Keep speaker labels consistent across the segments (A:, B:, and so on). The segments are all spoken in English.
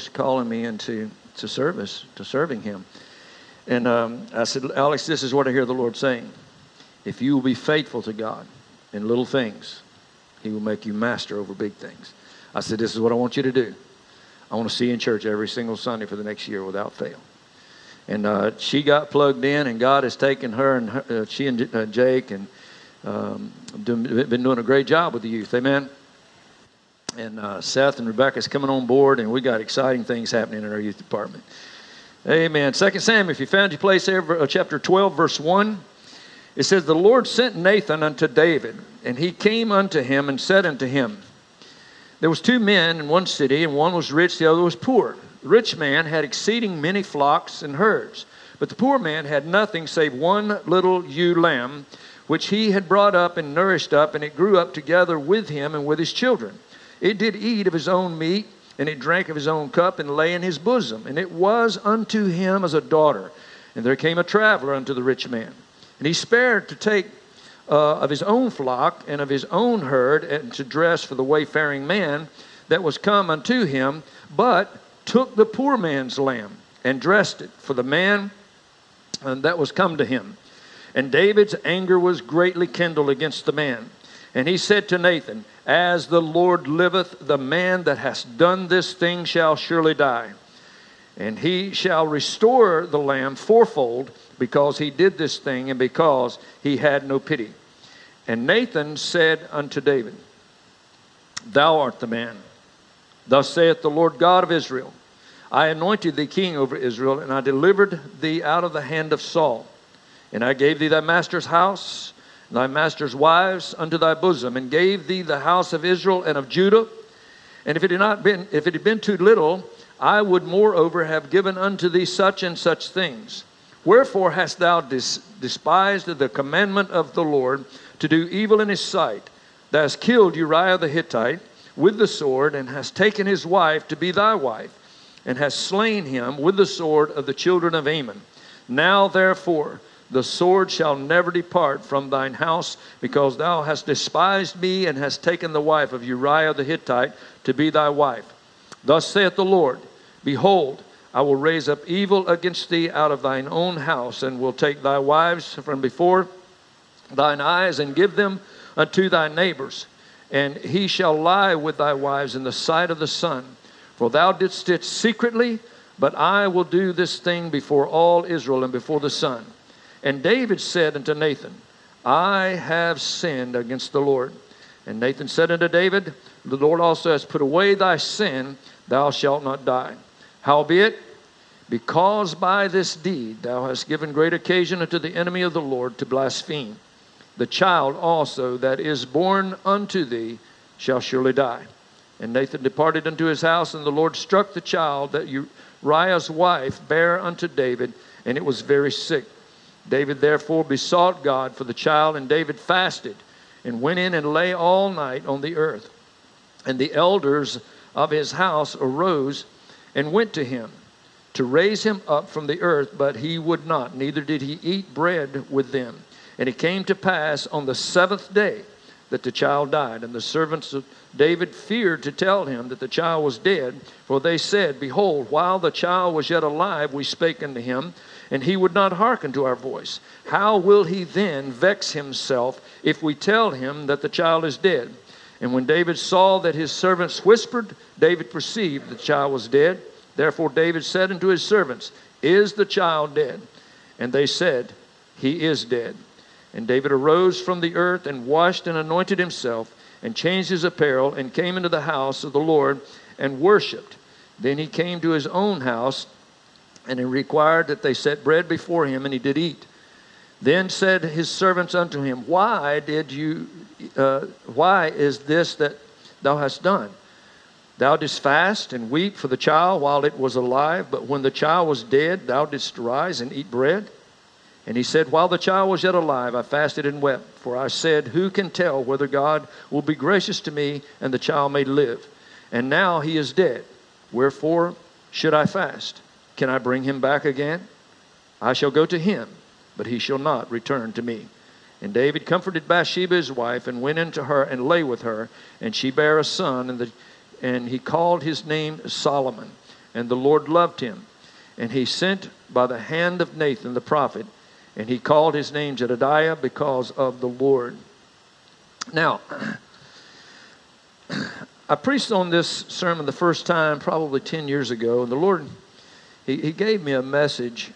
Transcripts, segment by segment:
A: Lord's calling me into to service, to serving Him. And um, I said, Alex, this is what I hear the Lord saying. If you will be faithful to God in little things, He will make you master over big things. I said, This is what I want you to do. I want to see you in church every single Sunday for the next year without fail. And uh, she got plugged in, and God has taken her and her, uh, she and uh, Jake and um, been doing a great job with the youth. Amen. And uh, Seth and Rebecca's coming on board, and we got exciting things happening in our youth department. Amen. Second Samuel, if you found your place there, uh, chapter 12, verse 1, it says, The Lord sent Nathan unto David, and he came unto him and said unto him, There was two men in one city, and one was rich, the other was poor. The rich man had exceeding many flocks and herds, but the poor man had nothing save one little ewe lamb, which he had brought up and nourished up, and it grew up together with him and with his children. It did eat of his own meat and it drank of his own cup and lay in his bosom. And it was unto him as a daughter. And there came a traveler unto the rich man. And he spared to take uh, of his own flock and of his own herd and to dress for the wayfaring man that was come unto him, but took the poor man's lamb and dressed it for the man uh, that was come to him. And David's anger was greatly kindled against the man. And he said to Nathan, As the Lord liveth, the man that has done this thing shall surely die. And he shall restore the lamb fourfold because he did this thing and because he had no pity. And Nathan said unto David, Thou art the man. Thus saith the Lord God of Israel I anointed thee king over Israel, and I delivered thee out of the hand of Saul. And I gave thee thy master's house thy master's wives unto thy bosom, and gave thee the house of Israel and of Judah. And if it had not been, if it had been too little, I would moreover have given unto thee such and such things. Wherefore hast thou dis- despised the commandment of the Lord to do evil in his sight? Thou hast killed Uriah the Hittite with the sword, and hast taken his wife to be thy wife, and hast slain him with the sword of the children of Ammon. Now therefore, the sword shall never depart from thine house, because thou hast despised me and hast taken the wife of Uriah the Hittite to be thy wife. Thus saith the Lord Behold, I will raise up evil against thee out of thine own house, and will take thy wives from before thine eyes, and give them unto thy neighbors. And he shall lie with thy wives in the sight of the sun. For thou didst it secretly, but I will do this thing before all Israel and before the sun. And David said unto Nathan, I have sinned against the Lord. And Nathan said unto David, The Lord also has put away thy sin, thou shalt not die. Howbeit, because by this deed thou hast given great occasion unto the enemy of the Lord to blaspheme, the child also that is born unto thee shall surely die. And Nathan departed unto his house, and the Lord struck the child that Uriah's wife bare unto David, and it was very sick. David therefore besought God for the child, and David fasted and went in and lay all night on the earth. And the elders of his house arose and went to him to raise him up from the earth, but he would not, neither did he eat bread with them. And it came to pass on the seventh day that the child died. And the servants of David feared to tell him that the child was dead, for they said, Behold, while the child was yet alive, we spake unto him and he would not hearken to our voice. How will he then vex himself if we tell him that the child is dead? And when David saw that his servants whispered, David perceived the child was dead. Therefore David said unto his servants, Is the child dead? And they said, He is dead. And David arose from the earth and washed and anointed himself and changed his apparel and came into the house of the Lord and worshipped. Then he came to his own house and he required that they set bread before him, and he did eat. Then said his servants unto him, Why did you, uh, why is this that thou hast done? Thou didst fast and weep for the child while it was alive, but when the child was dead, thou didst rise and eat bread? And he said, While the child was yet alive, I fasted and wept, for I said, Who can tell whether God will be gracious to me and the child may live? And now he is dead. Wherefore should I fast? Can I bring him back again? I shall go to him, but he shall not return to me. And David comforted Bathsheba his wife, and went into her and lay with her, and she bare a son, and, the, and he called his name Solomon. and the Lord loved him. And he sent by the hand of Nathan the prophet, and he called his name Jedidiah because of the Lord. Now, I preached on this sermon the first time probably 10 years ago, and the Lord, He, he gave me a message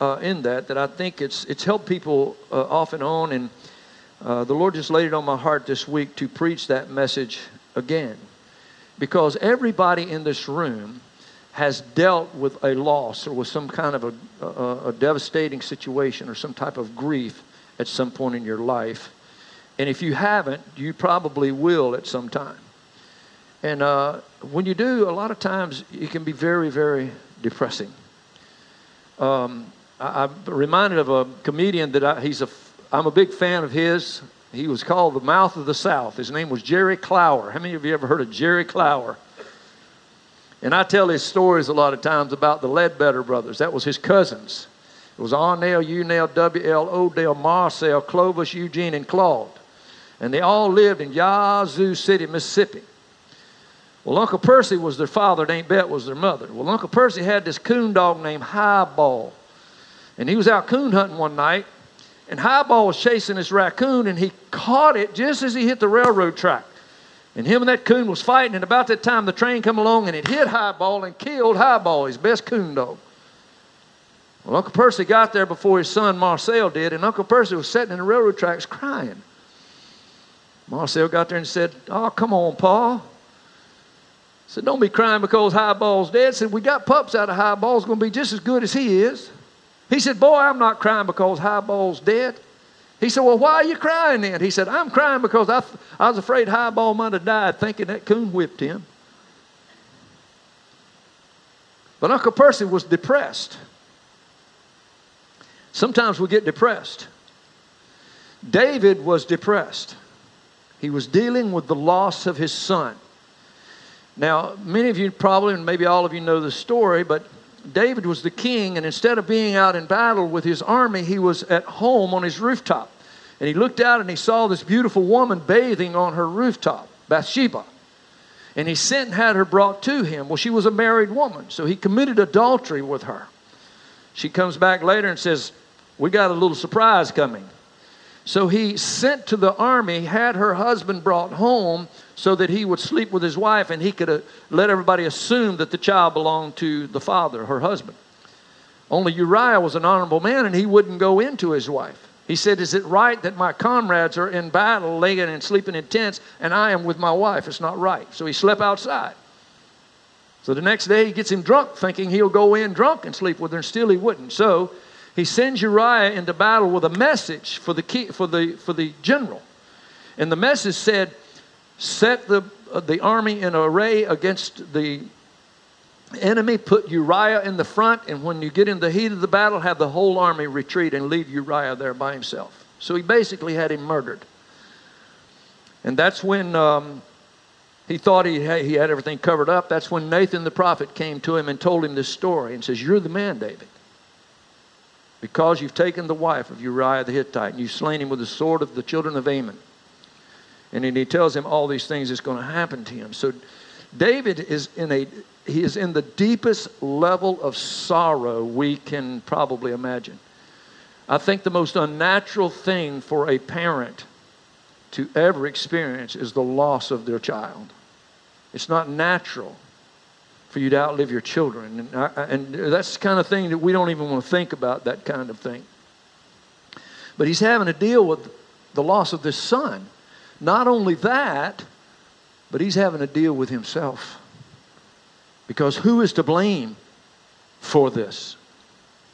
A: uh, in that that I think it's, it's helped people uh, off and on, and uh, the Lord just laid it on my heart this week to preach that message again. Because everybody in this room has dealt with a loss or with some kind of a, a, a devastating situation or some type of grief at some point in your life. And if you haven't, you probably will at some time. And uh, when you do, a lot of times it can be very, very depressing. Um, I, am reminded of a comedian that I, he's a, I'm a big fan of his. He was called the Mouth of the South. His name was Jerry Clower. How many of you ever heard of Jerry Clower? And I tell his stories a lot of times about the Ledbetter brothers. That was his cousins. It was Arnell, Unell, W.L., Odell, Marcel, Clovis, Eugene, and Claude. And they all lived in Yazoo City, Mississippi. Well, Uncle Percy was their father, and Aunt Bet was their mother. Well, Uncle Percy had this coon dog named Highball. And he was out coon hunting one night, and Highball was chasing this raccoon, and he caught it just as he hit the railroad track. And him and that coon was fighting, and about that time the train come along and it hit Highball and killed Highball, his best coon dog. Well, Uncle Percy got there before his son Marcel did, and Uncle Percy was sitting in the railroad tracks crying. Marcel got there and said, Oh, come on, Paul said, Don't be crying because Highball's dead. Said, We got pups out of Highball's going to be just as good as he is. He said, Boy, I'm not crying because Highball's dead. He said, Well, why are you crying then? He said, I'm crying because I, I was afraid Highball might have died thinking that coon whipped him. But Uncle Percy was depressed. Sometimes we get depressed. David was depressed. He was dealing with the loss of his son. Now, many of you probably, and maybe all of you know the story, but David was the king, and instead of being out in battle with his army, he was at home on his rooftop. And he looked out and he saw this beautiful woman bathing on her rooftop, Bathsheba. And he sent and had her brought to him. Well, she was a married woman, so he committed adultery with her. She comes back later and says, We got a little surprise coming. So he sent to the army, had her husband brought home so that he would sleep with his wife and he could uh, let everybody assume that the child belonged to the father, her husband. Only Uriah was an honorable man and he wouldn't go into his wife. He said, Is it right that my comrades are in battle, laying and sleeping in tents, and I am with my wife? It's not right. So he slept outside. So the next day he gets him drunk, thinking he'll go in drunk and sleep with her, and still he wouldn't. So he sends Uriah into battle with a message for the, key, for the, for the general. And the message said, Set the, uh, the army in array against the enemy, put Uriah in the front, and when you get in the heat of the battle, have the whole army retreat and leave Uriah there by himself. So he basically had him murdered. And that's when um, he thought he he had everything covered up. That's when Nathan the prophet came to him and told him this story and says, You're the man, David because you've taken the wife of Uriah the Hittite and you've slain him with the sword of the children of Ammon. And then he tells him all these things that's going to happen to him. So David is in a he is in the deepest level of sorrow we can probably imagine. I think the most unnatural thing for a parent to ever experience is the loss of their child. It's not natural for you to outlive your children. And, I, and that's the kind of thing that we don't even want to think about, that kind of thing. But he's having to deal with the loss of this son. Not only that, but he's having to deal with himself. Because who is to blame for this?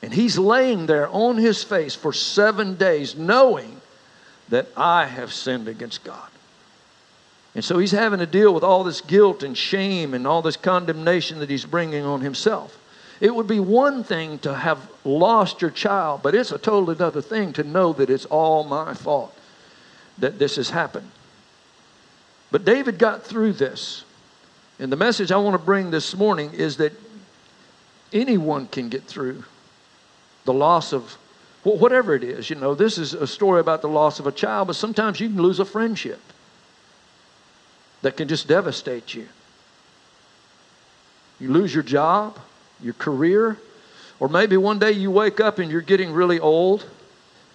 A: And he's laying there on his face for seven days, knowing that I have sinned against God. And so he's having to deal with all this guilt and shame and all this condemnation that he's bringing on himself. It would be one thing to have lost your child, but it's a totally other thing to know that it's all my fault that this has happened. But David got through this. And the message I want to bring this morning is that anyone can get through the loss of whatever it is. You know, this is a story about the loss of a child, but sometimes you can lose a friendship that can just devastate you. You lose your job, your career, or maybe one day you wake up and you're getting really old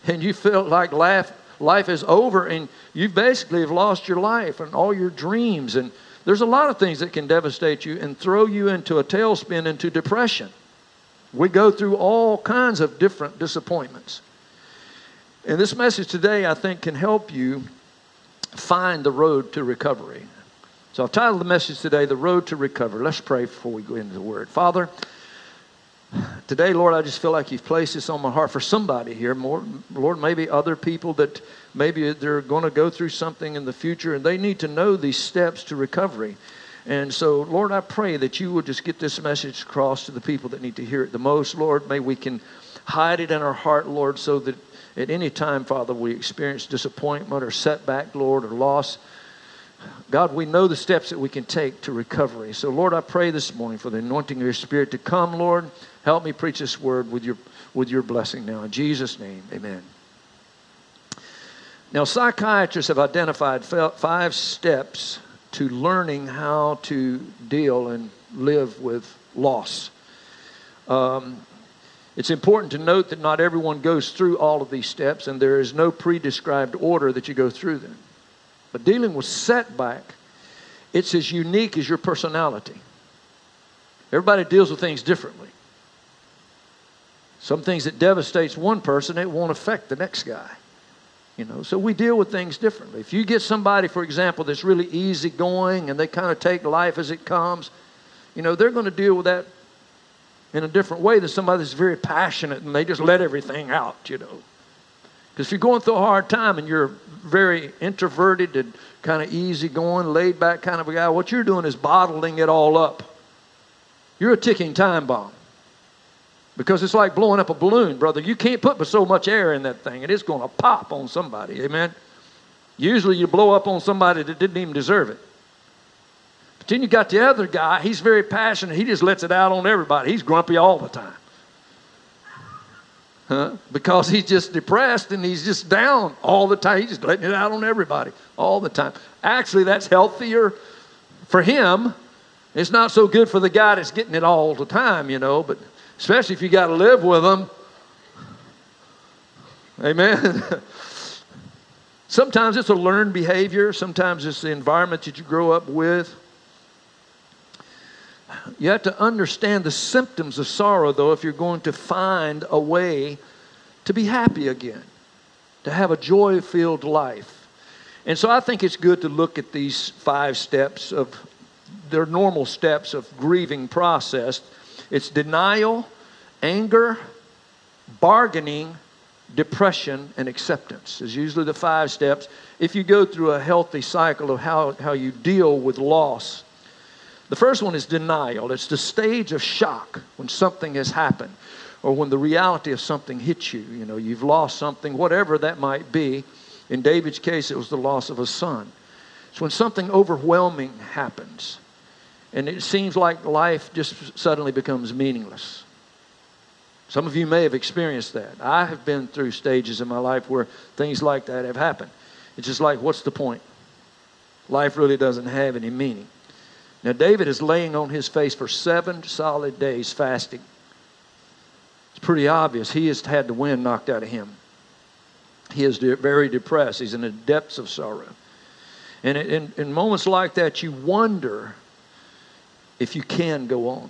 A: and you feel like life, life is over and you basically have lost your life and all your dreams. And there's a lot of things that can devastate you and throw you into a tailspin, into depression. We go through all kinds of different disappointments. And this message today, I think, can help you find the road to recovery. So I've titled the message today, The Road to Recovery. Let's pray before we go into the Word. Father, today, Lord, I just feel like you've placed this on my heart for somebody here. More, Lord, maybe other people that maybe they're going to go through something in the future and they need to know these steps to recovery. And so, Lord, I pray that you would just get this message across to the people that need to hear it the most. Lord, may we can hide it in our heart, Lord, so that at any time, Father, we experience disappointment or setback, Lord, or loss. God, we know the steps that we can take to recovery. So, Lord, I pray this morning for the anointing of your Spirit to come, Lord. Help me preach this word with your, with your blessing now. In Jesus' name, amen. Now, psychiatrists have identified five steps to learning how to deal and live with loss. Um, it's important to note that not everyone goes through all of these steps, and there is no pre described order that you go through them. But dealing with setback, it's as unique as your personality. Everybody deals with things differently. Some things that devastates one person, it won't affect the next guy. You know, so we deal with things differently. If you get somebody, for example, that's really easygoing and they kind of take life as it comes, you know, they're going to deal with that in a different way than somebody that's very passionate and they just let everything out, you know. Because if you're going through a hard time and you're very introverted and kind of easygoing, laid back kind of a guy, what you're doing is bottling it all up. You're a ticking time bomb. Because it's like blowing up a balloon, brother. You can't put so much air in that thing, and it's going to pop on somebody. Amen? Usually you blow up on somebody that didn't even deserve it. But then you got the other guy, he's very passionate. He just lets it out on everybody. He's grumpy all the time. Huh? Because he's just depressed and he's just down all the time. He's just letting it out on everybody all the time. Actually, that's healthier for him. It's not so good for the guy that's getting it all the time, you know, but especially if you got to live with them. Amen. Sometimes it's a learned behavior, sometimes it's the environment that you grow up with. You have to understand the symptoms of sorrow, though, if you're going to find a way to be happy again, to have a joy filled life. And so I think it's good to look at these five steps of their normal steps of grieving process. It's denial, anger, bargaining, depression, and acceptance is usually the five steps. If you go through a healthy cycle of how, how you deal with loss, the first one is denial. It's the stage of shock when something has happened or when the reality of something hits you. You know, you've lost something, whatever that might be. In David's case, it was the loss of a son. It's when something overwhelming happens and it seems like life just suddenly becomes meaningless. Some of you may have experienced that. I have been through stages in my life where things like that have happened. It's just like, what's the point? Life really doesn't have any meaning. Now, David is laying on his face for seven solid days fasting. It's pretty obvious he has had the wind knocked out of him. He is very depressed. He's in the depths of sorrow. And in, in moments like that, you wonder if you can go on.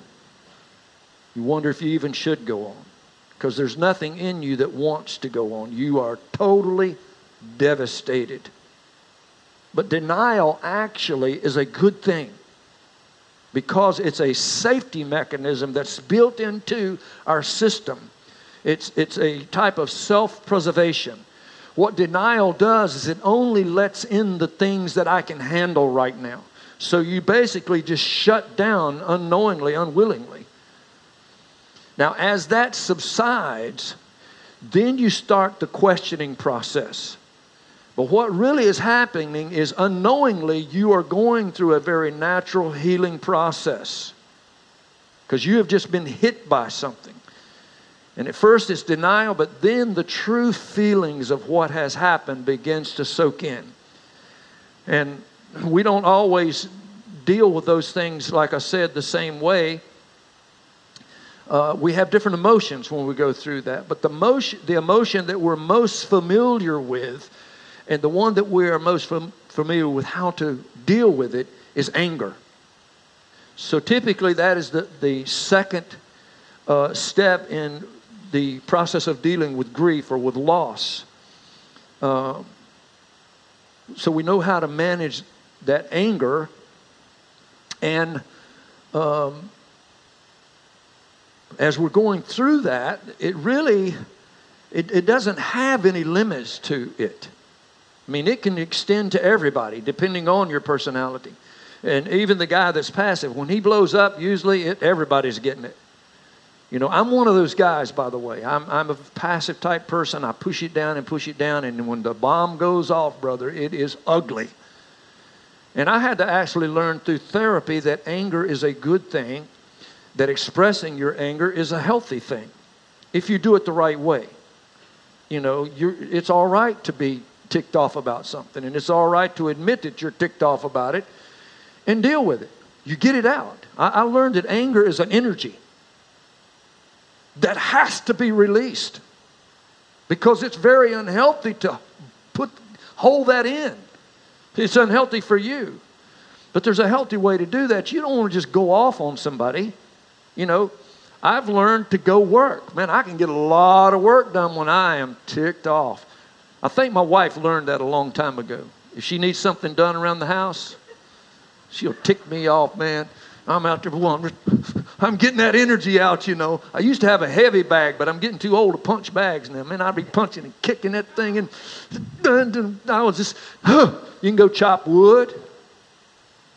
A: You wonder if you even should go on. Because there's nothing in you that wants to go on. You are totally devastated. But denial actually is a good thing because it's a safety mechanism that's built into our system. It's, it's a type of self preservation. What denial does is it only lets in the things that I can handle right now. So you basically just shut down unknowingly, unwillingly. Now, as that subsides, then you start the questioning process. But what really is happening is unknowingly you are going through a very natural healing process because you have just been hit by something. And at first it's denial, but then the true feelings of what has happened begins to soak in. And we don't always deal with those things, like I said, the same way. Uh, we have different emotions when we go through that, but the, motion, the emotion that we're most familiar with and the one that we are most fam- familiar with how to deal with it is anger. So typically, that is the, the second uh, step in the process of dealing with grief or with loss. Uh, so we know how to manage that anger and um, as we're going through that it really it, it doesn't have any limits to it i mean it can extend to everybody depending on your personality. And even the guy that's passive when he blows up usually it, everybody's getting it. You know i'm one of those guys by the way. I'm, I'm a passive type person. I push it down and push it down and when the bomb goes off brother it is ugly. And I had to actually learn through therapy that anger is a good thing, that expressing your anger is a healthy thing if you do it the right way. You know, it's all right to be ticked off about something, and it's all right to admit that you're ticked off about it and deal with it. You get it out. I, I learned that anger is an energy that has to be released because it's very unhealthy to put hold that in. It's unhealthy for you. But there's a healthy way to do that. You don't want to just go off on somebody. You know, I've learned to go work. Man, I can get a lot of work done when I am ticked off. I think my wife learned that a long time ago. If she needs something done around the house, she'll tick me off, man. I'm out there, one. I'm getting that energy out, you know. I used to have a heavy bag, but I'm getting too old to punch bags now. Man, I'd be punching and kicking that thing, and I was just, huh. You can go chop wood.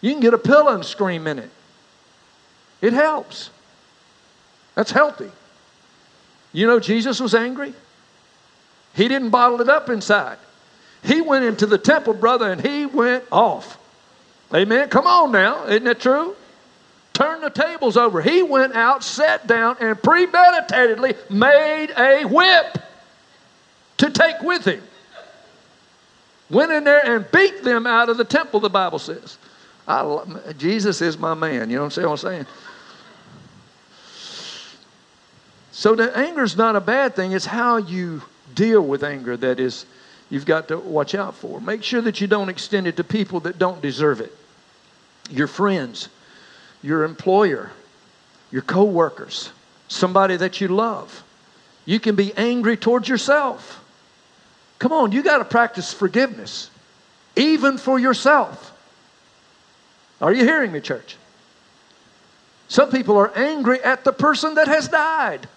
A: You can get a pillow and scream in it. It helps. That's healthy. You know, Jesus was angry. He didn't bottle it up inside. He went into the temple, brother, and he went off. Amen. Come on now. Isn't that true? Turn the tables over. He went out, sat down, and premeditatedly made a whip to take with him. Went in there and beat them out of the temple, the Bible says. I, Jesus is my man. You know what I'm saying? So the anger is not a bad thing. It's how you deal with anger that is you've got to watch out for. Make sure that you don't extend it to people that don't deserve it. Your friends, your employer, your coworkers, somebody that you love. You can be angry towards yourself. Come on, you got to practice forgiveness, even for yourself. Are you hearing me, church? Some people are angry at the person that has died.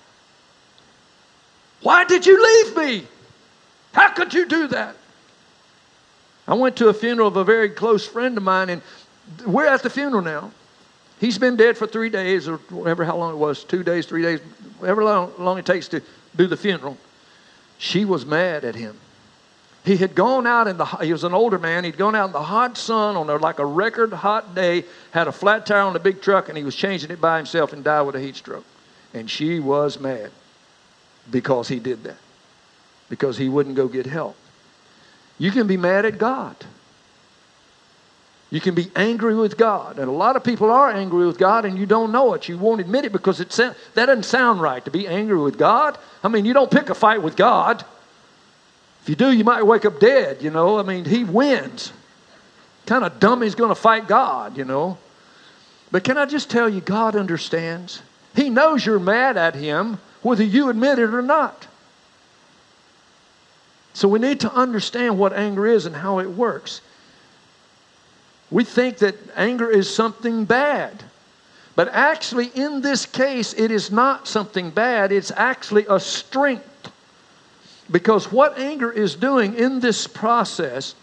A: Why did you leave me? How could you do that? I went to a funeral of a very close friend of mine, and we're at the funeral now. He's been dead for three days, or whatever how long it was two days, three days, whatever long, long it takes to do the funeral. She was mad at him. He had gone out in the, he was an older man, he'd gone out in the hot sun on a, like a record hot day, had a flat tire on a big truck, and he was changing it by himself and died with a heat stroke. And she was mad because he did that, because he wouldn't go get help. You can be mad at God. You can be angry with God. And a lot of people are angry with God and you don't know it. You won't admit it because it that doesn't sound right to be angry with God. I mean, you don't pick a fight with God. If you do, you might wake up dead, you know. I mean, he wins. Kind of dumb he's going to fight God, you know. But can I just tell you, God understands. He knows you're mad at him, whether you admit it or not. So we need to understand what anger is and how it works. We think that anger is something bad. But actually, in this case, it is not something bad. It's actually a strength because what anger is doing in this process,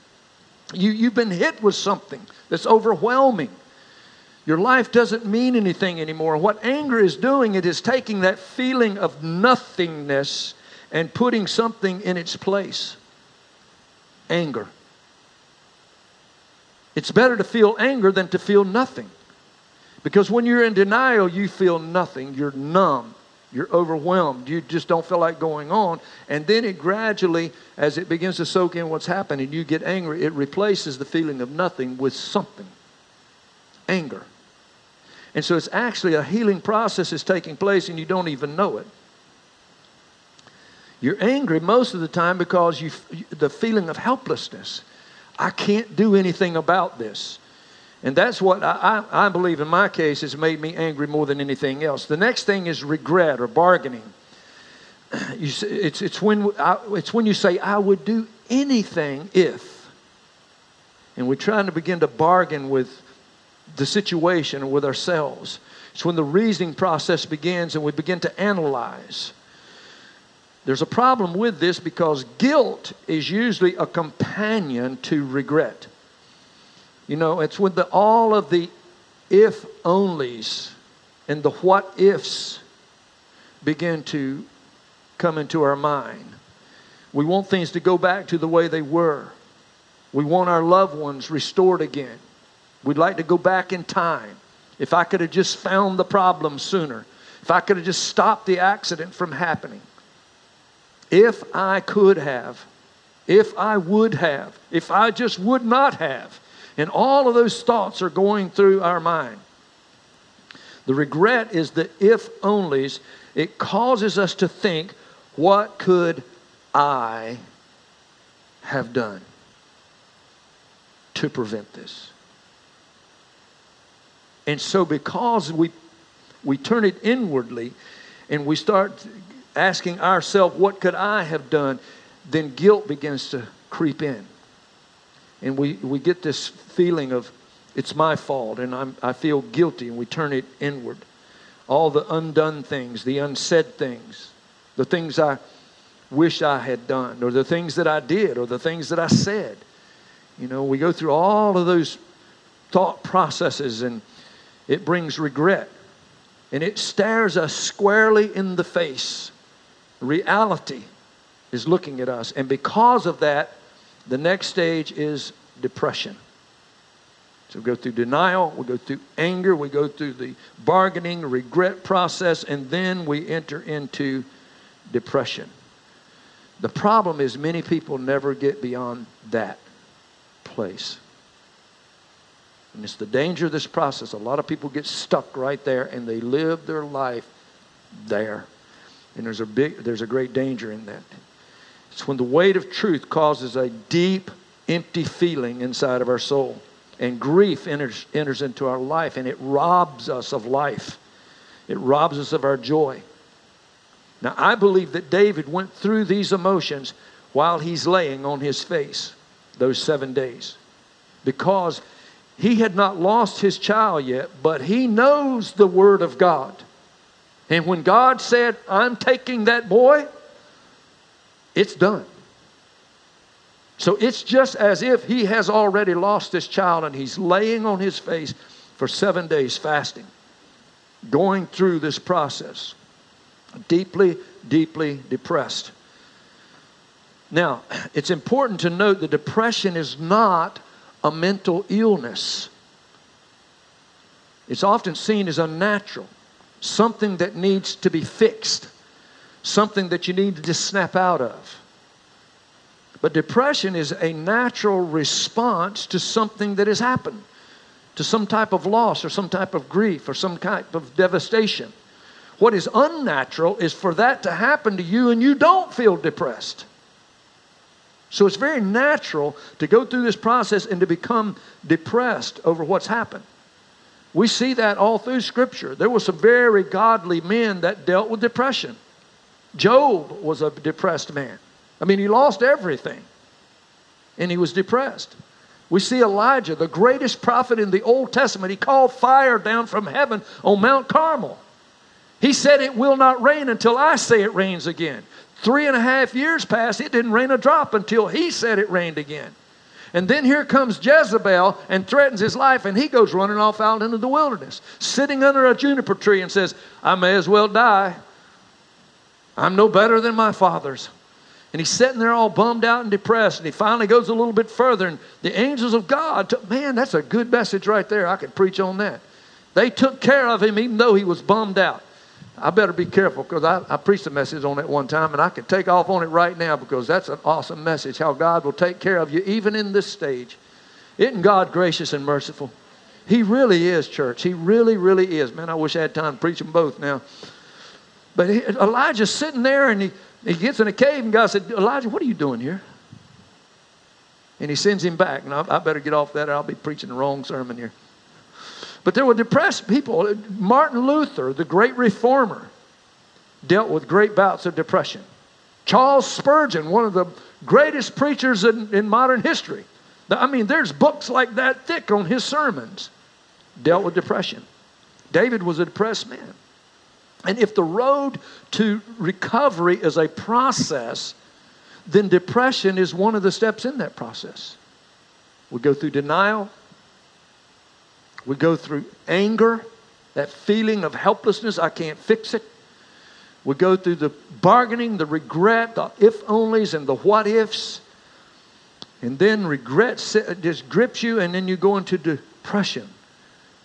A: you, you've been hit with something that's overwhelming. Your life doesn't mean anything anymore. What anger is doing, it is taking that feeling of nothingness and putting something in its place. Anger. It's better to feel anger than to feel nothing. Because when you're in denial, you feel nothing. You're numb. You're overwhelmed. You just don't feel like going on. And then it gradually, as it begins to soak in what's happening, you get angry. It replaces the feeling of nothing with something. anger. And so it's actually a healing process is taking place and you don't even know it. You're angry most of the time because you the feeling of helplessness. I can't do anything about this. And that's what I, I, I, believe in my case has made me angry more than anything else. The next thing is regret or bargaining. You, it's, it's, when, I, it's when you say, I would do anything if. And we're trying to begin to bargain with the situation with ourselves. It's when the reasoning process begins and we begin to analyze. There's a problem with this because guilt is usually a companion to regret. You know, it's when the, all of the if onlys and the what ifs begin to come into our mind. We want things to go back to the way they were. We want our loved ones restored again. We'd like to go back in time. If I could have just found the problem sooner, if I could have just stopped the accident from happening, if I could have, if I would have, if I just would not have. And all of those thoughts are going through our mind. The regret is the if onlys. It causes us to think, what could I have done to prevent this? And so, because we, we turn it inwardly and we start asking ourselves, What could I have done? then guilt begins to creep in. And we, we get this feeling of, It's my fault, and I'm, I feel guilty, and we turn it inward. All the undone things, the unsaid things, the things I wish I had done, or the things that I did, or the things that I said. You know, we go through all of those thought processes, and it brings regret. And it stares us squarely in the face reality is looking at us. And because of that, the next stage is depression. So we go through denial, we go through anger, we go through the bargaining, regret process, and then we enter into depression. The problem is, many people never get beyond that place. And it's the danger of this process. A lot of people get stuck right there and they live their life there. And there's a big there's a great danger in that. It's when the weight of truth causes a deep, empty feeling inside of our soul. And grief enters, enters into our life and it robs us of life. It robs us of our joy. Now, I believe that David went through these emotions while he's laying on his face those seven days because he had not lost his child yet, but he knows the Word of God. And when God said, I'm taking that boy, it's done. So it's just as if he has already lost this child and he's laying on his face for seven days fasting, going through this process, deeply, deeply depressed. Now, it's important to note that depression is not a mental illness. It's often seen as unnatural something that needs to be fixed, something that you need to just snap out of. But depression is a natural response to something that has happened, to some type of loss or some type of grief or some type of devastation. What is unnatural is for that to happen to you and you don't feel depressed. So it's very natural to go through this process and to become depressed over what's happened. We see that all through Scripture. There were some very godly men that dealt with depression. Job was a depressed man. I mean, he lost everything, and he was depressed. We see Elijah, the greatest prophet in the Old Testament, he called fire down from heaven on Mount Carmel. He said, It will not rain until I say it rains again. Three and a half years passed, it didn't rain a drop until he said it rained again. And then here comes Jezebel and threatens his life, and he goes running off out into the wilderness, sitting under a juniper tree and says, I may as well die. I'm no better than my fathers. And he's sitting there all bummed out and depressed. And he finally goes a little bit further. And the angels of God, took, man, that's a good message right there. I could preach on that. They took care of him even though he was bummed out. I better be careful because I, I preached a message on it one time and I could take off on it right now because that's an awesome message how God will take care of you even in this stage. Isn't God gracious and merciful? He really is, church. He really, really is. Man, I wish I had time to preach them both now. But he, Elijah's sitting there and he, he gets in a cave, and God said, Elijah, what are you doing here? And he sends him back. And I, I better get off that or I'll be preaching the wrong sermon here. But there were depressed people. Martin Luther, the great reformer, dealt with great bouts of depression. Charles Spurgeon, one of the greatest preachers in, in modern history. I mean, there's books like that thick on his sermons, dealt with depression. David was a depressed man. And if the road to recovery is a process, then depression is one of the steps in that process. We go through denial, we go through anger, that feeling of helplessness, I can't fix it. We go through the bargaining, the regret, the if onlys, and the what ifs. And then regret just grips you, and then you go into depression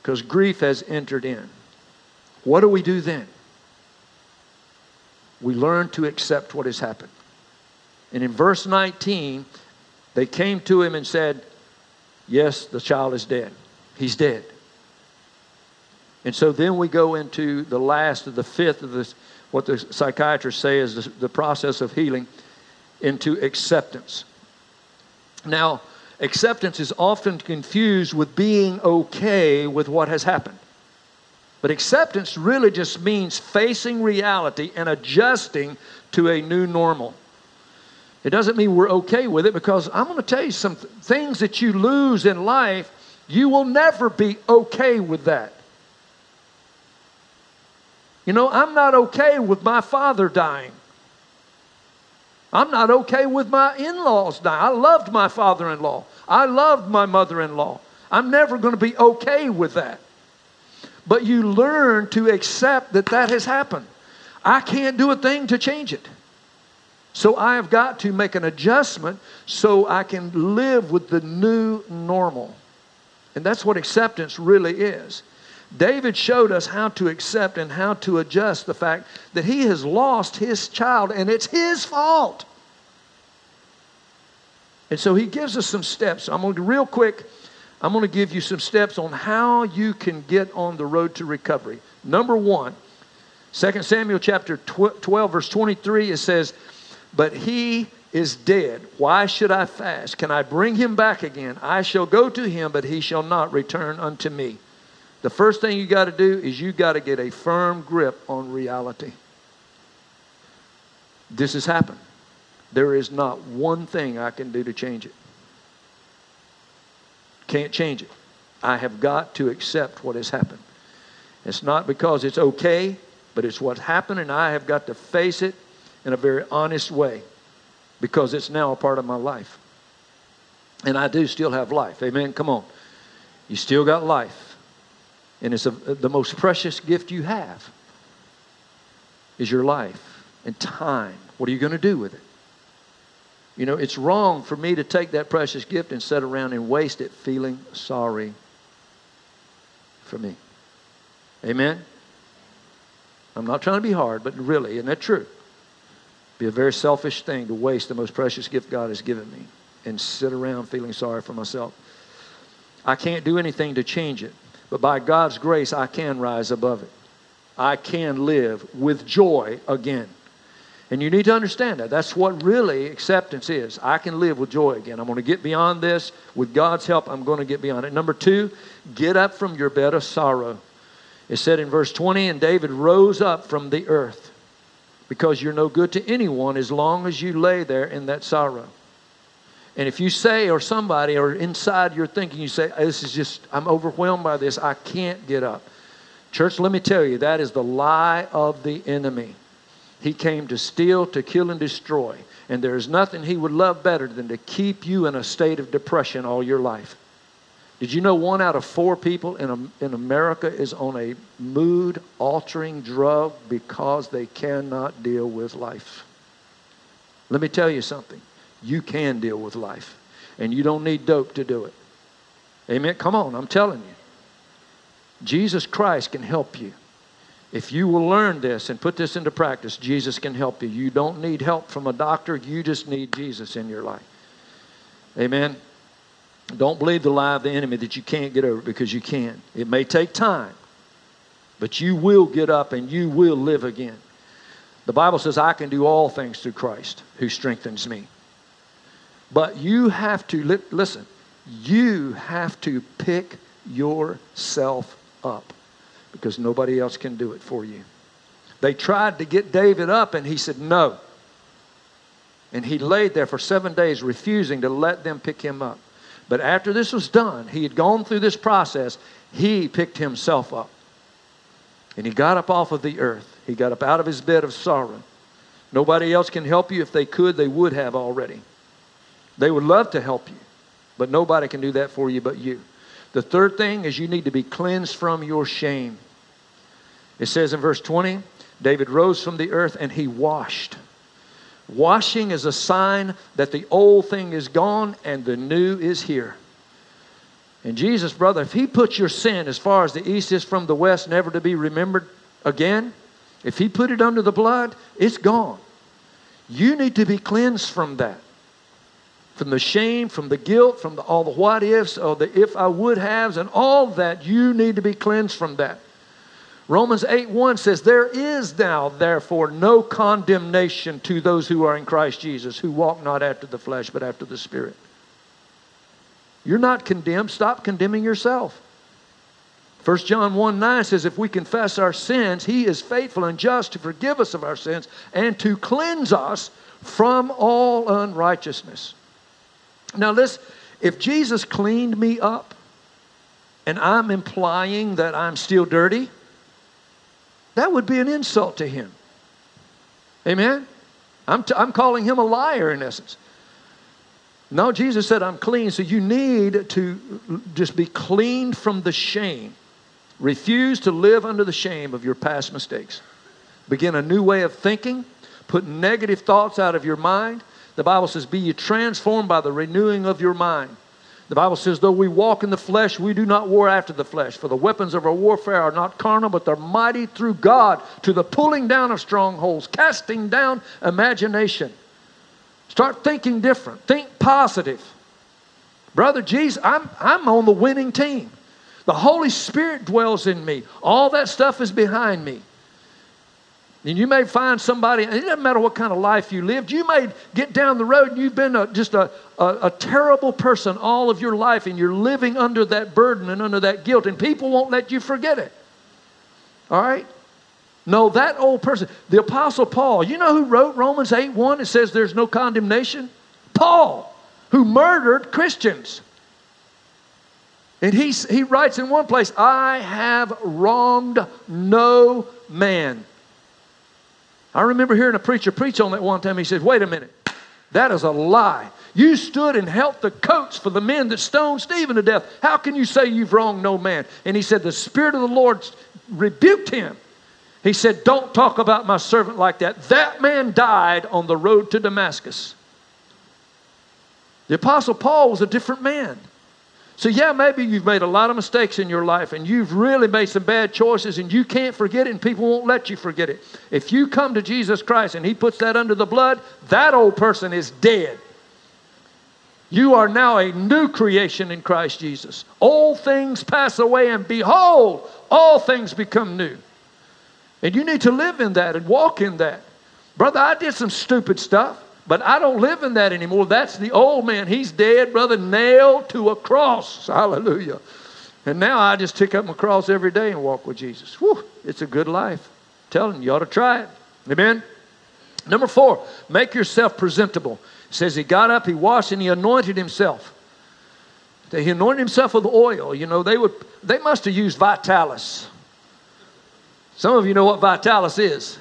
A: because grief has entered in. What do we do then? We learn to accept what has happened. And in verse 19, they came to him and said, Yes, the child is dead. He's dead. And so then we go into the last of the fifth of this, what the psychiatrists say is the, the process of healing, into acceptance. Now, acceptance is often confused with being okay with what has happened. But acceptance really just means facing reality and adjusting to a new normal. It doesn't mean we're okay with it because I'm going to tell you some th- things that you lose in life, you will never be okay with that. You know, I'm not okay with my father dying. I'm not okay with my in laws dying. I loved my father in law, I loved my mother in law. I'm never going to be okay with that. But you learn to accept that that has happened. I can't do a thing to change it. So I have got to make an adjustment so I can live with the new normal. And that's what acceptance really is. David showed us how to accept and how to adjust the fact that he has lost his child and it's his fault. And so he gives us some steps. I'm going to, real quick, I'm going to give you some steps on how you can get on the road to recovery. Number one, 2 Samuel chapter 12, verse 23, it says, But he is dead. Why should I fast? Can I bring him back again? I shall go to him, but he shall not return unto me. The first thing you got to do is you got to get a firm grip on reality. This has happened. There is not one thing I can do to change it. Can't change it. I have got to accept what has happened. It's not because it's okay, but it's what happened, and I have got to face it in a very honest way because it's now a part of my life. And I do still have life. Amen. Come on. You still got life. And it's a, the most precious gift you have is your life and time. What are you going to do with it? You know, it's wrong for me to take that precious gift and sit around and waste it feeling sorry for me. Amen? I'm not trying to be hard, but really, isn't that true? Be a very selfish thing to waste the most precious gift God has given me and sit around feeling sorry for myself. I can't do anything to change it. But by God's grace, I can rise above it. I can live with joy again. And you need to understand that. That's what really acceptance is. I can live with joy again. I'm going to get beyond this. With God's help, I'm going to get beyond it. Number two, get up from your bed of sorrow. It said in verse 20, and David rose up from the earth because you're no good to anyone as long as you lay there in that sorrow. And if you say, or somebody, or inside you're thinking, you say, This is just, I'm overwhelmed by this, I can't get up. Church, let me tell you, that is the lie of the enemy. He came to steal, to kill, and destroy. And there is nothing he would love better than to keep you in a state of depression all your life. Did you know one out of four people in, in America is on a mood altering drug because they cannot deal with life? Let me tell you something you can deal with life. And you don't need dope to do it. Amen. Come on, I'm telling you. Jesus Christ can help you. If you will learn this and put this into practice, Jesus can help you. You don't need help from a doctor, you just need Jesus in your life. Amen. Don't believe the lie of the enemy that you can't get over because you can. It may take time, but you will get up and you will live again. The Bible says, I can do all things through Christ who strengthens me. But you have to, li- listen, you have to pick yourself up because nobody else can do it for you. They tried to get David up, and he said, No. And he laid there for seven days, refusing to let them pick him up. But after this was done, he had gone through this process, he picked himself up. And he got up off of the earth. He got up out of his bed of sorrow. Nobody else can help you. If they could, they would have already. They would love to help you, but nobody can do that for you but you. The third thing is you need to be cleansed from your shame. It says in verse 20, David rose from the earth and he washed. Washing is a sign that the old thing is gone and the new is here. And Jesus, brother, if he puts your sin as far as the east is from the west, never to be remembered again, if he put it under the blood, it's gone. You need to be cleansed from that from the shame, from the guilt, from the, all the what ifs, or the if I would haves, and all that. You need to be cleansed from that. Romans 8 1 says, There is now, therefore, no condemnation to those who are in Christ Jesus, who walk not after the flesh, but after the Spirit. You're not condemned. Stop condemning yourself. 1 John 1 9 says, If we confess our sins, he is faithful and just to forgive us of our sins and to cleanse us from all unrighteousness. Now, listen, if Jesus cleaned me up and I'm implying that I'm still dirty, that would be an insult to him. Amen? I'm, t- I'm calling him a liar in essence. No, Jesus said, I'm clean. So you need to just be cleaned from the shame. Refuse to live under the shame of your past mistakes. Begin a new way of thinking. Put negative thoughts out of your mind. The Bible says, Be ye transformed by the renewing of your mind. The Bible says, Though we walk in the flesh, we do not war after the flesh. For the weapons of our warfare are not carnal, but they're mighty through God to the pulling down of strongholds, casting down imagination. Start thinking different. Think positive. Brother Jesus, I'm, I'm on the winning team. The Holy Spirit dwells in me. All that stuff is behind me. And you may find somebody, it doesn't matter what kind of life you lived, you may get down the road and you've been a, just a, a, a, terrible person all of your life and you're living under that burden and under that guilt, and people won't let you forget it. All right? No, that old person, the Apostle Paul, you know who wrote Romans 8 1? It says there's no condemnation? Paul, who murdered Christians. And he, he writes in one place, I have wronged no man. I remember hearing a preacher preach on that one time. He said, Wait a minute, that is a lie. You stood and held the coats for the men that stoned Stephen to death. How can you say you've wronged no man? And he said, The Spirit of the Lord rebuked him. He said, Don't talk about my servant like that. That man died on the road to Damascus. The Apostle Paul was a different man. So, yeah, maybe you've made a lot of mistakes in your life and you've really made some bad choices and you can't forget it and people won't let you forget it. If you come to Jesus Christ and He puts that under the blood, that old person is dead. You are now a new creation in Christ Jesus. Old things pass away, and behold, all things become new. And you need to live in that and walk in that. Brother, I did some stupid stuff. But I don't live in that anymore. That's the old man. He's dead, brother, nailed to a cross. Hallelujah. And now I just take up my cross every day and walk with Jesus. Whew, it's a good life. I'm telling you, you ought to try it. Amen. Number four, make yourself presentable. It says he got up, he washed, and he anointed himself. He anointed himself with oil. You know, they would they must have used Vitalis. Some of you know what Vitalis is.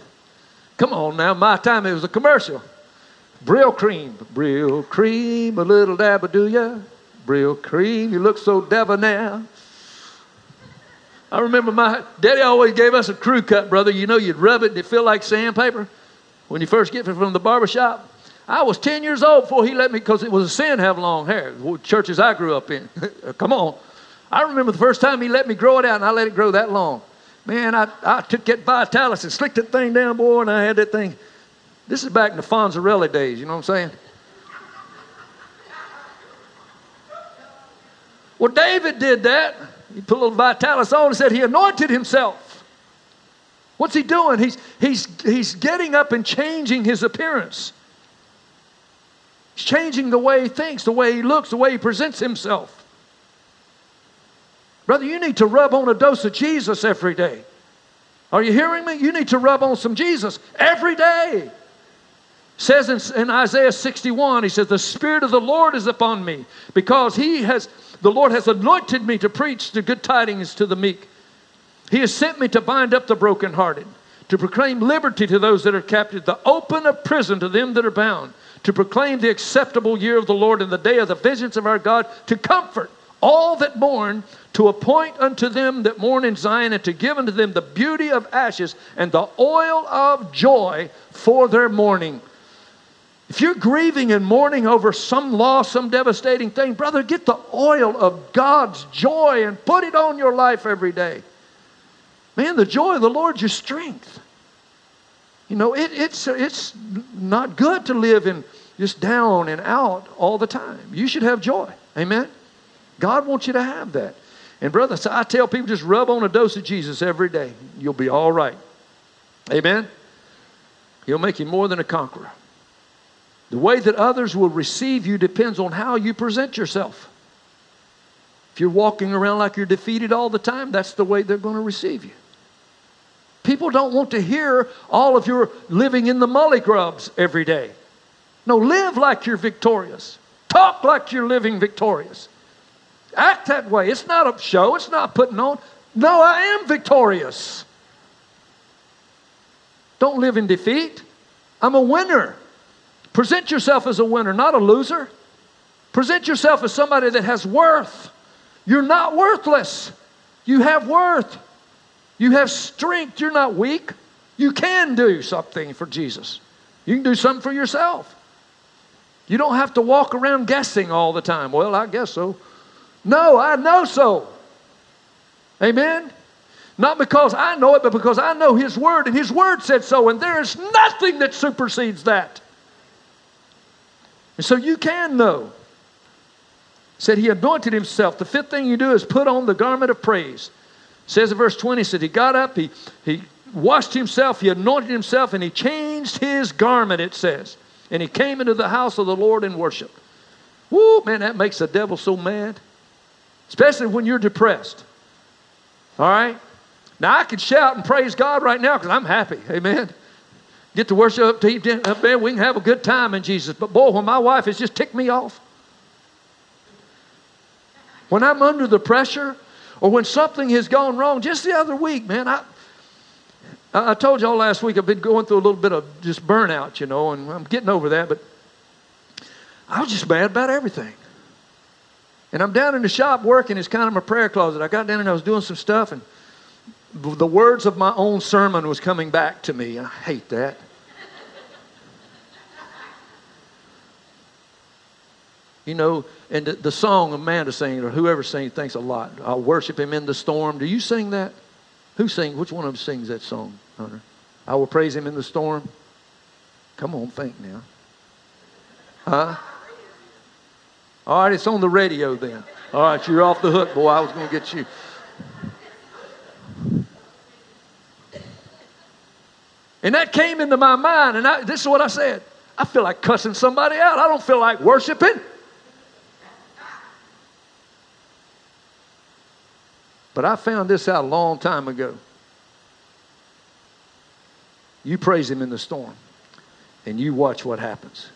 A: Come on now, my time it was a commercial. Brylcreem, Brill cream, a little dab do ya? Brylcreem, you look so debonair. I remember my daddy always gave us a crew cut, brother. You know, you'd rub it and it feel like sandpaper when you first get it from the barber shop. I was 10 years old before he let me, because it was a sin to have long hair. Churches I grew up in. Come on. I remember the first time he let me grow it out, and I let it grow that long. Man, I, I took that Vitalis and slicked that thing down, boy, and I had that thing. This is back in the Fonzarelli days, you know what I'm saying? Well, David did that. He put a little vitalis on and said he anointed himself. What's he doing? He's, he's, he's getting up and changing his appearance. He's changing the way he thinks, the way he looks, the way he presents himself. Brother, you need to rub on a dose of Jesus every day. Are you hearing me? You need to rub on some Jesus every day. Says in, in, Isaiah 61, he says, The Spirit of the Lord is upon me because he has, the Lord has anointed me to preach the good tidings to the meek. He has sent me to bind up the brokenhearted, to proclaim liberty to those that are captive, the open of prison to them that are bound, to proclaim the acceptable year of the Lord and the day of the vengeance of our God, to comfort all that mourn, to appoint unto them that mourn in Zion, and to give unto them the beauty of ashes and the oil of joy for their mourning. If you're grieving and mourning over some loss, some devastating thing, brother, get the oil of God's joy and put it on your life every day. Man, the joy of the Lord's your strength. You know, it, it's, it's not good to live in just down and out all the time. You should have joy. Amen? God wants you to have that. And, brother, so I tell people just rub on a dose of Jesus every day. You'll be all right. Amen? He'll make you more than a conqueror. The way that others will receive you depends on how you present yourself. If you're walking around like you're defeated all the time, that's the way they're going to receive you. People don't want to hear all of your living in the mully grubs every day. No, live like you're victorious. Talk like you're living victorious. Act that way. It's not a show, it's not putting on. No, I am victorious. Don't live in defeat. I'm a winner. Present yourself as a winner, not a loser. Present yourself as somebody that has worth. You're not worthless. You have worth. You have strength. You're not weak. You can do something for Jesus. You can do something for yourself. You don't have to walk around guessing all the time. Well, I guess so. No, I know so. Amen? Not because I know it, but because I know His Word, and His Word said so, and there is nothing that supersedes that. And so you can know. Said He anointed Himself. The fifth thing you do is put on the garment of praise. Says in verse 20, said He got up, He, he washed Himself, He anointed Himself, and He changed His garment, it says. And He came into the house of the Lord and worshiped. Woo, man, that makes the devil so mad especially when you're depressed. All right? Now, I could shout and praise God right now because I'm happy. Amen. Get to worship up to up there. We can have a good time in Jesus. But boy, when my wife has just ticked me off, when I'm under the pressure or when something has gone wrong, just the other week, man, I, I told y'all last week I've been going through a little bit of just burnout, you know, and I'm getting over that, but I was just mad about everything. And I'm down in the shop working. It's kind of my prayer closet. I got down and I was doing some stuff, and the words of my own sermon was coming back to me. I hate that. You know, and the, the song Amanda sings, or whoever sings, thanks a lot. I'll worship him in the storm. Do you sing that? Who sings? Which one of them sings that song, Hunter? I will praise him in the storm. Come on, think now. Huh? All right, it's on the radio then. All right, you're off the hook, boy. I was going to get you. And that came into my mind, and I, this is what I said. I feel like cussing somebody out. I don't feel like worshiping. But I found this out a long time ago. You praise him in the storm, and you watch what happens.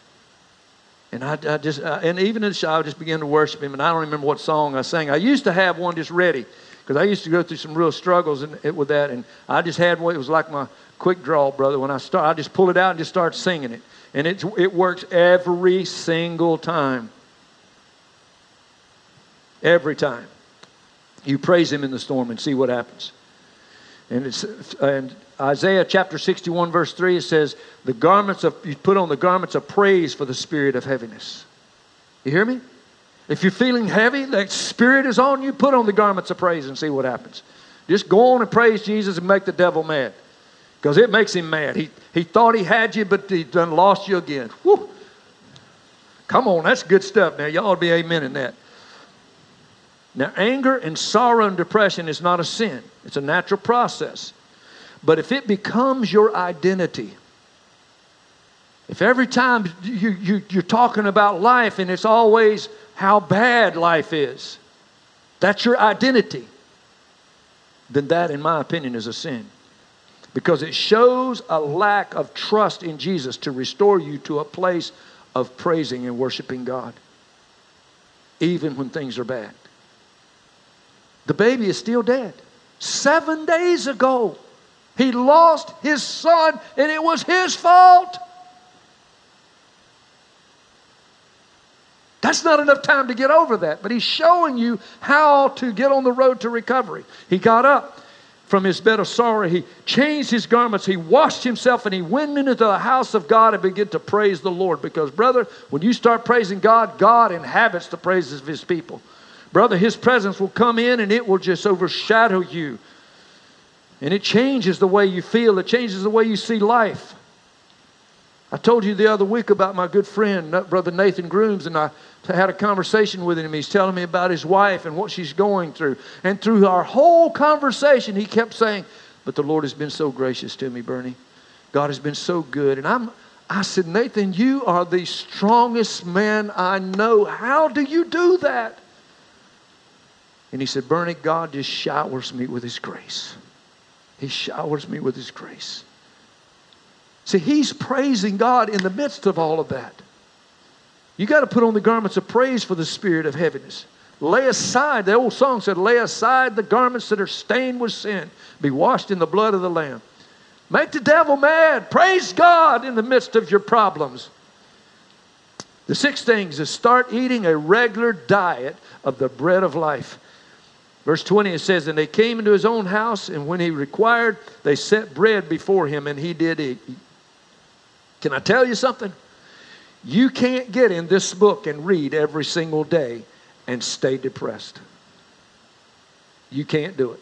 A: And I, I just, and even in the shower, I just began to worship Him. And I don't remember what song I sang. I used to have one just ready because I used to go through some real struggles in, with that. And I just had one. It was like my quick draw, brother. When I start, I just pull it out and just start singing it, and it it works every single time. Every time, you praise Him in the storm and see what happens. And it's and Isaiah chapter 61, verse 3, it says, The garments of, you put on the garments of praise for the spirit of heaviness. You hear me? If you're feeling heavy, that spirit is on you, put on the garments of praise and see what happens. Just go on and praise Jesus and make the devil mad. Because it makes him mad. He, he thought he had you, but he done lost you again. Whew. Come on, that's good stuff now. Y'all ought to be amen in that. Now, anger and sorrow and depression is not a sin, it's a natural process. But if it becomes your identity, if every time you, you, you're talking about life and it's always how bad life is, that's your identity, then that, in my opinion, is a sin. Because it shows a lack of trust in Jesus to restore you to a place of praising and worshiping God, even when things are bad. The baby is still dead. Seven days ago, he lost his son, and it was his fault. That's not enough time to get over that, but he's showing you how to get on the road to recovery. He got up from his bed of sorrow. He changed his garments. He washed himself and he went into the house of God and began to praise the Lord. Because, brother, when you start praising God, God inhabits the praises of his people. Brother, his presence will come in and it will just overshadow you. And it changes the way you feel, it changes the way you see life. I told you the other week about my good friend, uh, Brother Nathan Grooms, and I had a conversation with him. He's telling me about his wife and what she's going through. And through our whole conversation, he kept saying, But the Lord has been so gracious to me, Bernie. God has been so good. And I'm, I said, Nathan, you are the strongest man I know. How do you do that? And he said, Bernie, God just showers me with his grace. He showers me with his grace. See, he's praising God in the midst of all of that. You got to put on the garments of praise for the spirit of heaviness. Lay aside, the old song said, lay aside the garments that are stained with sin, be washed in the blood of the Lamb. Make the devil mad. Praise God in the midst of your problems. The sixth thing is start eating a regular diet of the bread of life. Verse 20 it says, And they came into his own house, and when he required, they set bread before him, and he did eat. Can I tell you something? You can't get in this book and read every single day and stay depressed. You can't do it.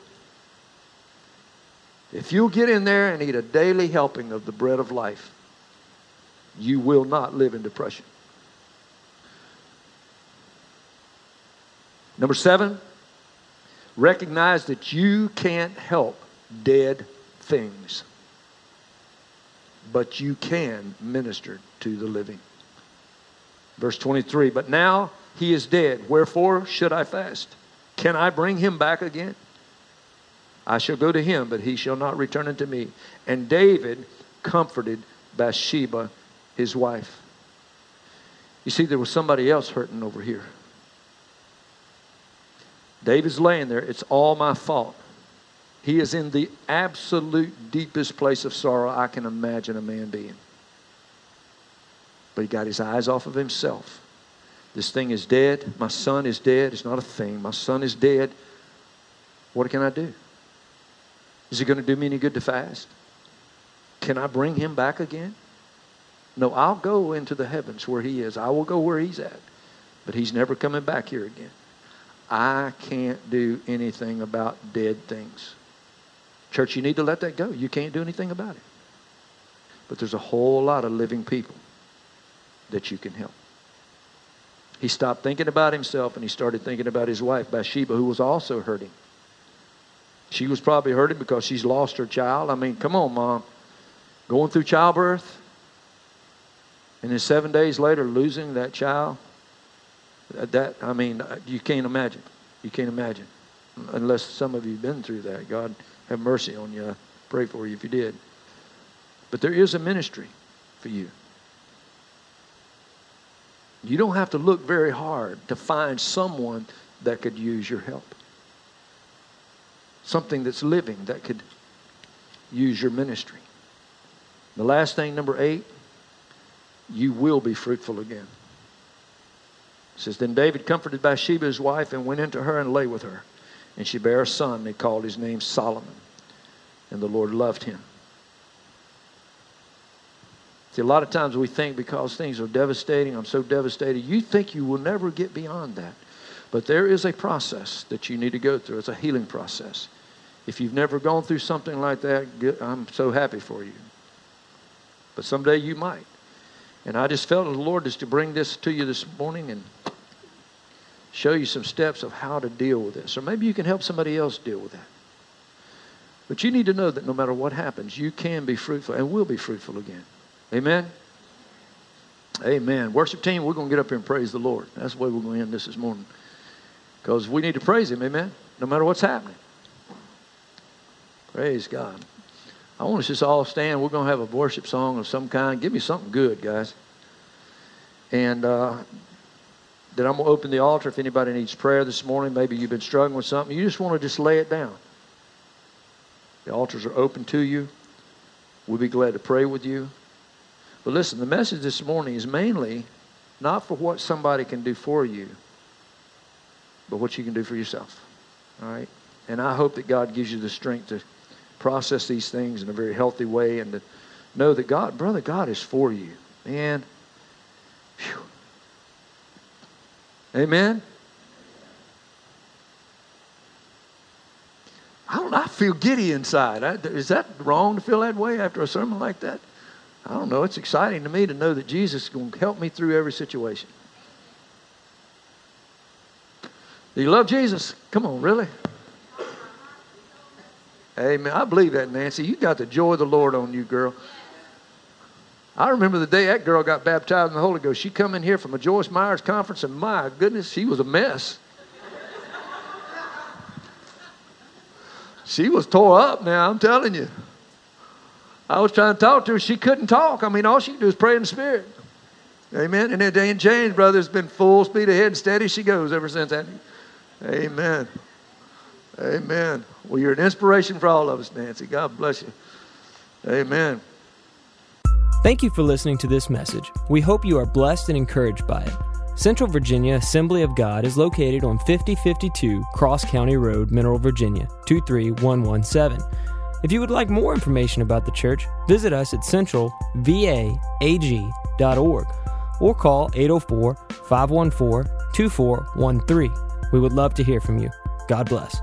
A: If you'll get in there and eat a daily helping of the bread of life, you will not live in depression. Number seven, recognize that you can't help dead things, but you can minister to the living. Verse 23 But now he is dead. Wherefore should I fast? Can I bring him back again? I shall go to him, but he shall not return unto me. And David comforted Bathsheba, his wife. You see, there was somebody else hurting over here. David's laying there. It's all my fault. He is in the absolute deepest place of sorrow I can imagine a man being. But he got his eyes off of himself. This thing is dead. My son is dead. It's not a thing. My son is dead. What can I do? Is it going to do me any good to fast? Can I bring him back again? No, I'll go into the heavens where he is. I will go where he's at. But he's never coming back here again. I can't do anything about dead things. Church, you need to let that go. You can't do anything about it. But there's a whole lot of living people that you can help. He stopped thinking about himself and he started thinking about his wife, Bathsheba, who was also hurting. She was probably hurting because she's lost her child. I mean, come on, mom. Going through childbirth and then seven days later losing that child. That, I mean, you can't imagine. You can't imagine. Unless some of you have been through that. God have mercy on you. Pray for you if you did. But there is a ministry for you. You don't have to look very hard to find someone that could use your help. Something that's living that could use your ministry. The last thing, number eight, you will be fruitful again. It says, Then David comforted Bathsheba, his wife, and went into her and lay with her. And she bare a son. They called his name Solomon. And the Lord loved him. See, a lot of times we think because things are devastating, I'm so devastated, you think you will never get beyond that. But there is a process that you need to go through. It's a healing process. If you've never gone through something like that, I'm so happy for you. But someday you might. And I just felt the Lord is to bring this to you this morning and show you some steps of how to deal with this. Or maybe you can help somebody else deal with that. But you need to know that no matter what happens, you can be fruitful and will be fruitful again. Amen? Amen. Worship team, we're going to get up here and praise the Lord. That's the way we're going to end this this morning. Because we need to praise Him. Amen? No matter what's happening. Praise God. I want us just all stand. We're going to have a worship song of some kind. Give me something good, guys. And uh, then I'm going to open the altar if anybody needs prayer this morning. Maybe you've been struggling with something. You just want to just lay it down. The altars are open to you. We'll be glad to pray with you. But listen, the message this morning is mainly not for what somebody can do for you, but what you can do for yourself. All right? And I hope that God gives you the strength to process these things in a very healthy way and to know that God, brother, God is for you. Man. Amen. I don't. I feel giddy inside. I, is that wrong to feel that way after a sermon like that? I don't know. It's exciting to me to know that Jesus is going to help me through every situation. Do you love Jesus? Come on, really? Amen. I believe that, Nancy. You got the joy of the Lord on you, girl. I remember the day that girl got baptized in the Holy Ghost. She come in here from a Joyce Myers conference, and my goodness, she was a mess. she was tore up now, I'm telling you. I was trying to talk to her. She couldn't talk. I mean, all she could do is pray in the Spirit. Amen. And then Jane James, brother, has been full speed ahead and steady she goes ever since that. Amen. Amen. Well, you're an inspiration for all of us, Nancy. God bless you. Amen.
B: Thank you for listening to this message. We hope you are blessed and encouraged by it. Central Virginia Assembly of God is located on 5052 Cross County Road, Mineral, Virginia 23117. If you would like more information about the church, visit us at centralvaag.org or call 804 514 2413. We would love to hear from you. God bless.